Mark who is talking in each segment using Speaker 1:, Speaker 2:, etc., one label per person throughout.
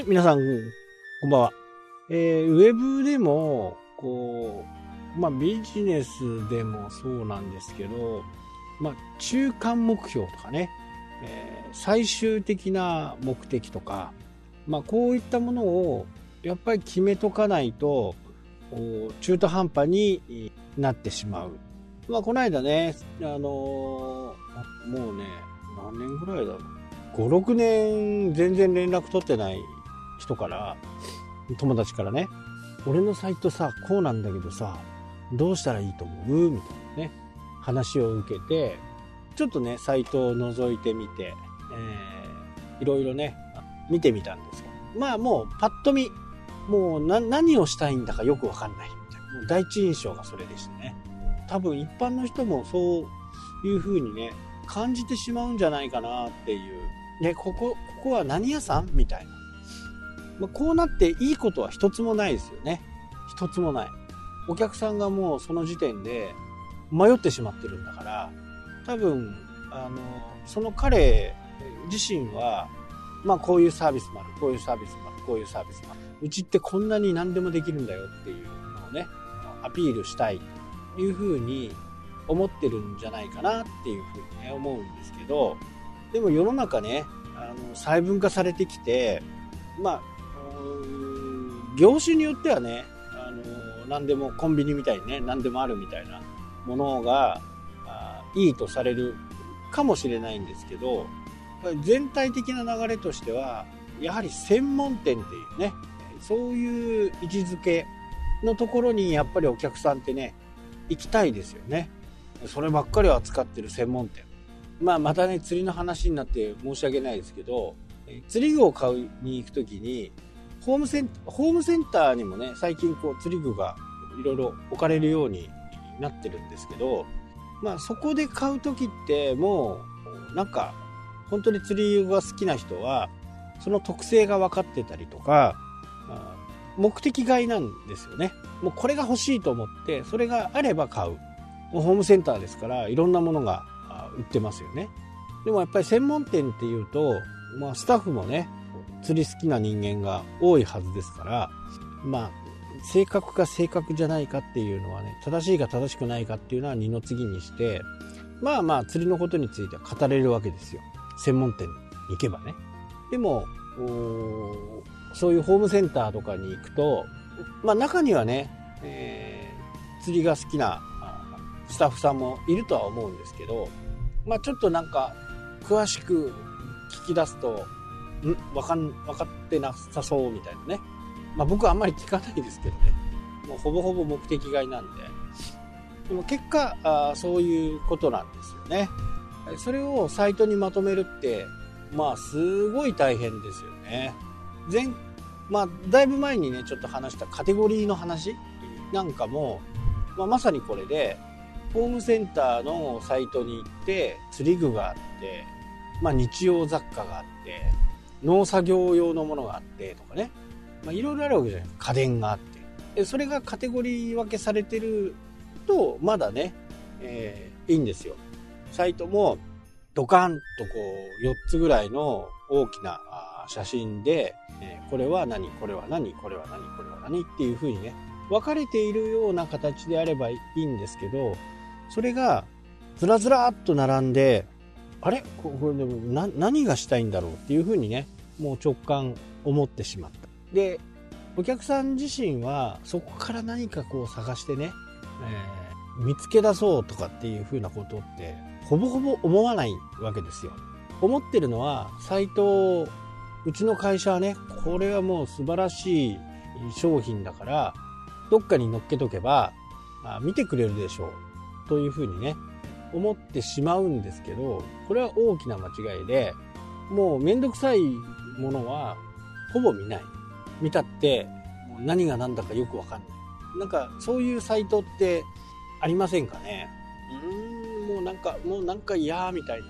Speaker 1: はい、皆さん、こんばんは。えー、ウェブでも、こう、まあ、ビジネスでもそうなんですけど、まあ、中間目標とかね、えー、最終的な目的とか、まあ、こういったものを、やっぱり決めとかないと、中途半端になってしまう。まあ、この間ね、あのー、もうね、何年ぐらいだろう。5、6年全然連絡取ってない人から、友達からね、俺のサイトさ、こうなんだけどさ、どうしたらいいと思う？みたいなね、話を受けて、ちょっとね、サイトを覗いてみて、えー、いろいろね、見てみたんですよ。まあもう、パッと見、もう何をしたいんだかよくわかんないみたいな。もう第一印象がそれでしたね。多分一般の人もそういう風にね、感じてしまうんじゃないかなっていう。ね、ここ、ここは何屋さん？みたいな。まあ、こうなっていいことは一つもないですよね。一つもない。お客さんがもうその時点で迷ってしまってるんだから、多分、あの、その彼自身は、まあこういうサービスもある、こういうサービスもある、こういうサービスもある。うちってこんなに何でもできるんだよっていうのをね、アピールしたいというふうに思ってるんじゃないかなっていうふうにね、思うんですけど、でも世の中ね、あの細分化されてきて、まあ、業種によってはね、あの何でもコンビニみたいにね、何でもあるみたいなものがいいとされるかもしれないんですけど、全体的な流れとしては、やはり専門店っていうね、そういう位置づけのところにやっぱりお客さんってね、行きたいですよね。そればっかりを扱ってる専門店。まあまたね、釣りの話になって申し訳ないですけど、釣り具を買いに行くときに、ホームセンホームセンターにもね、最近こう釣り具がいろいろ置かれるようになってるんですけど、まあそこで買う時ってもう、なんか、本当に釣り具が好きな人は、その特性が分かってたりとか、目的買いなんですよね。もうこれが欲しいと思って、それがあれば買う。もうホームセンターですから、いろんなものが売ってますよね。でもやっぱり専門店っていうと、まあスタッフもね、釣り好きな人間が多いはずですから、まあ、正確か正確じゃないかっていうのはね、正しいか正しくないかっていうのは二の次にして、まあまあ釣りのことについては語れるわけですよ。専門店に行けばね。でも、そういうホームセンターとかに行くと、まあ中にはね、えー、釣りが好きなスタッフさんもいるとは思うんですけど、まあちょっとなんか詳しく聞き出すと、んわかん、分かってなさそうみたいなね。まあ僕はあんまり聞かないですけどね。もうほぼほぼ目的外なんで。でも結果あ、そういうことなんですよね。それをサイトにまとめるって、まあすごい大変ですよね。前、まあだいぶ前にね、ちょっと話したカテゴリーの話なんかも、まあ、まさにこれで、ホームセンターのサイトに行って、釣り具があって、まあ日用雑貨があって、農作業用のものがあってとかね、ま、いろいろあるわけじゃない家電があって。でそれがカテゴリー分けされてると、まだね、えー、いいんですよ。サイトもドカンとこう4つぐらいの大きな写真で、えー、これは何、これは何、これは何、これは何っていう風にね、分かれているような形であればいいんですけど、それがずらずらっと並んで、あれ？これでも何がしたいんだろうっていうふうにね、もう直感思ってしまった。で、お客さん自身はそこから何かこう探してね、えー、見つけ出そうとかっていうふうなことってほぼほぼ思わないわけですよ。思ってるのはサイトうちの会社はね、これはもう素晴らしい商品だから、どっかに乗っけとけば、あ見てくれるでしょう。というふうにね、思ってしまうんですけど、これは大きな間違いで、もうめんどくさいものはほぼ見ない。見たって何が何だかよくわかんない。なんかそういうサイトってありませんかね？うーん、もうなんか、もうなんか嫌みたいな。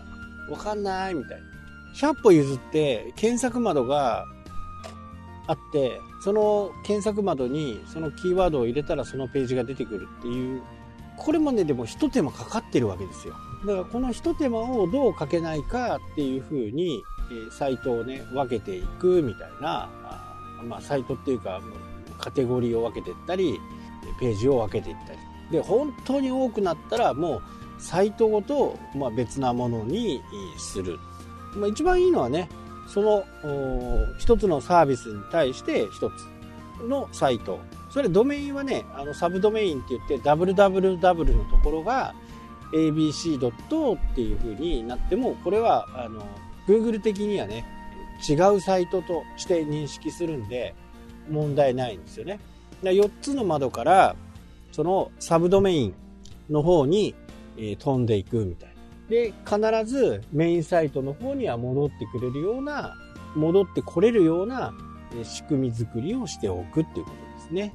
Speaker 1: わかんないみたいな。100歩譲って検索窓があって、その検索窓にそのキーワードを入れたらそのページが出てくるっていうこれもね、でも一手間かかってるわけですよ。だからこの一手間をどうかけないかっていうふうに、え、サイトをね、分けていくみたいな、まあ、サイトっていうか、カテゴリーを分けていったり、ページを分けていったり。で、本当に多くなったら、もう、サイトごと、まあ、別なものにする。まあ、一番いいのはね、その一つのサービスに対して一つのサイト。それドメインはね、あのサブドメインって言って www のところが abc. っていう風になっても、これはあの Google 的にはね、違うサイトとして認識するんで問題ないんですよね。4つの窓からそのサブドメインの方に、飛んでいくみたいな。で、必ずメインサイトの方には戻ってくれるような、戻ってこれるような仕組み作りをしておくっていうことですね。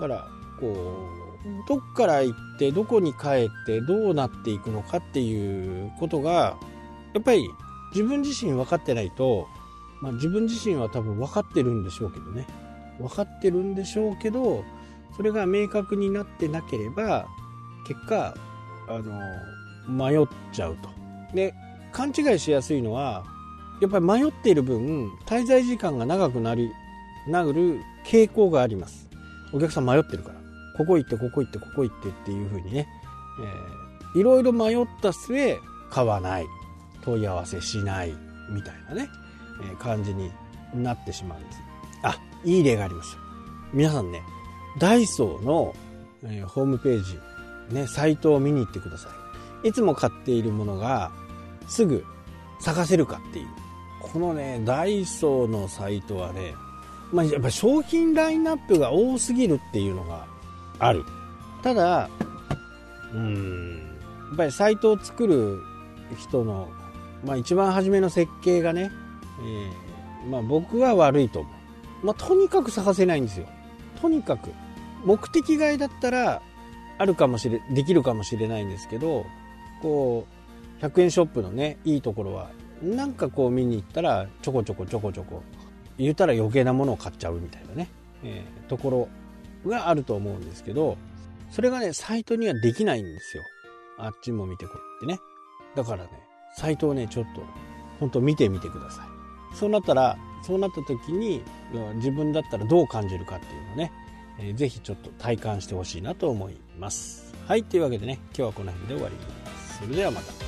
Speaker 1: だから、こう、どっから行ってどこに帰ってどうなっていくのかっていうことが、やっぱり自分自身分かってないと、まあ自分自身は多分分かってるんでしょうけどね。分かってるんでしょうけど、それが明確になってなければ、結果、あの、迷っちゃうと。で、勘違いしやすいのは、やっぱり迷っている分、滞在時間が長くなり、なる傾向があります。お客さん迷ってるから。ここ行って、ここ行って、ここ行ってっていう風にね、えー、いろいろ迷った末、買わない、問い合わせしない、みたいなね、えー、感じになってしまうんです。あ、いい例があります。皆さんね、ダイソーの、えー、ホームページ、ね、サイトを見に行ってください。いつも買っているものがすぐ探せるかっていう。このね、ダイソーのサイトはね、まあ、やっぱ商品ラインナップが多すぎるっていうのがある。ただ、うん、やっぱりサイトを作る人の、まあ一番初めの設計がね、えー、まあ僕は悪いと思う。まあとにかく探せないんですよ。とにかく。目的外だったら、あるかもしれ、できるかもしれないんですけど、こう、100円ショップのね、いいところは、なんかこう見に行ったら、ちょこちょこちょこちょこ、言ったら余計なものを買っちゃうみたいなね、えー、ところがあると思うんですけど、それがね、サイトにはできないんですよ。あっちも見てこいってね。だからね、サイトをね、ちょっと、ほんと見てみてください。そうなったら、そうなった時に、自分だったらどう感じるかっていうのね、えー、ぜひちょっと体感してほしいなと思います。はい、というわけでね、今日はこの辺で終わります。それではまた。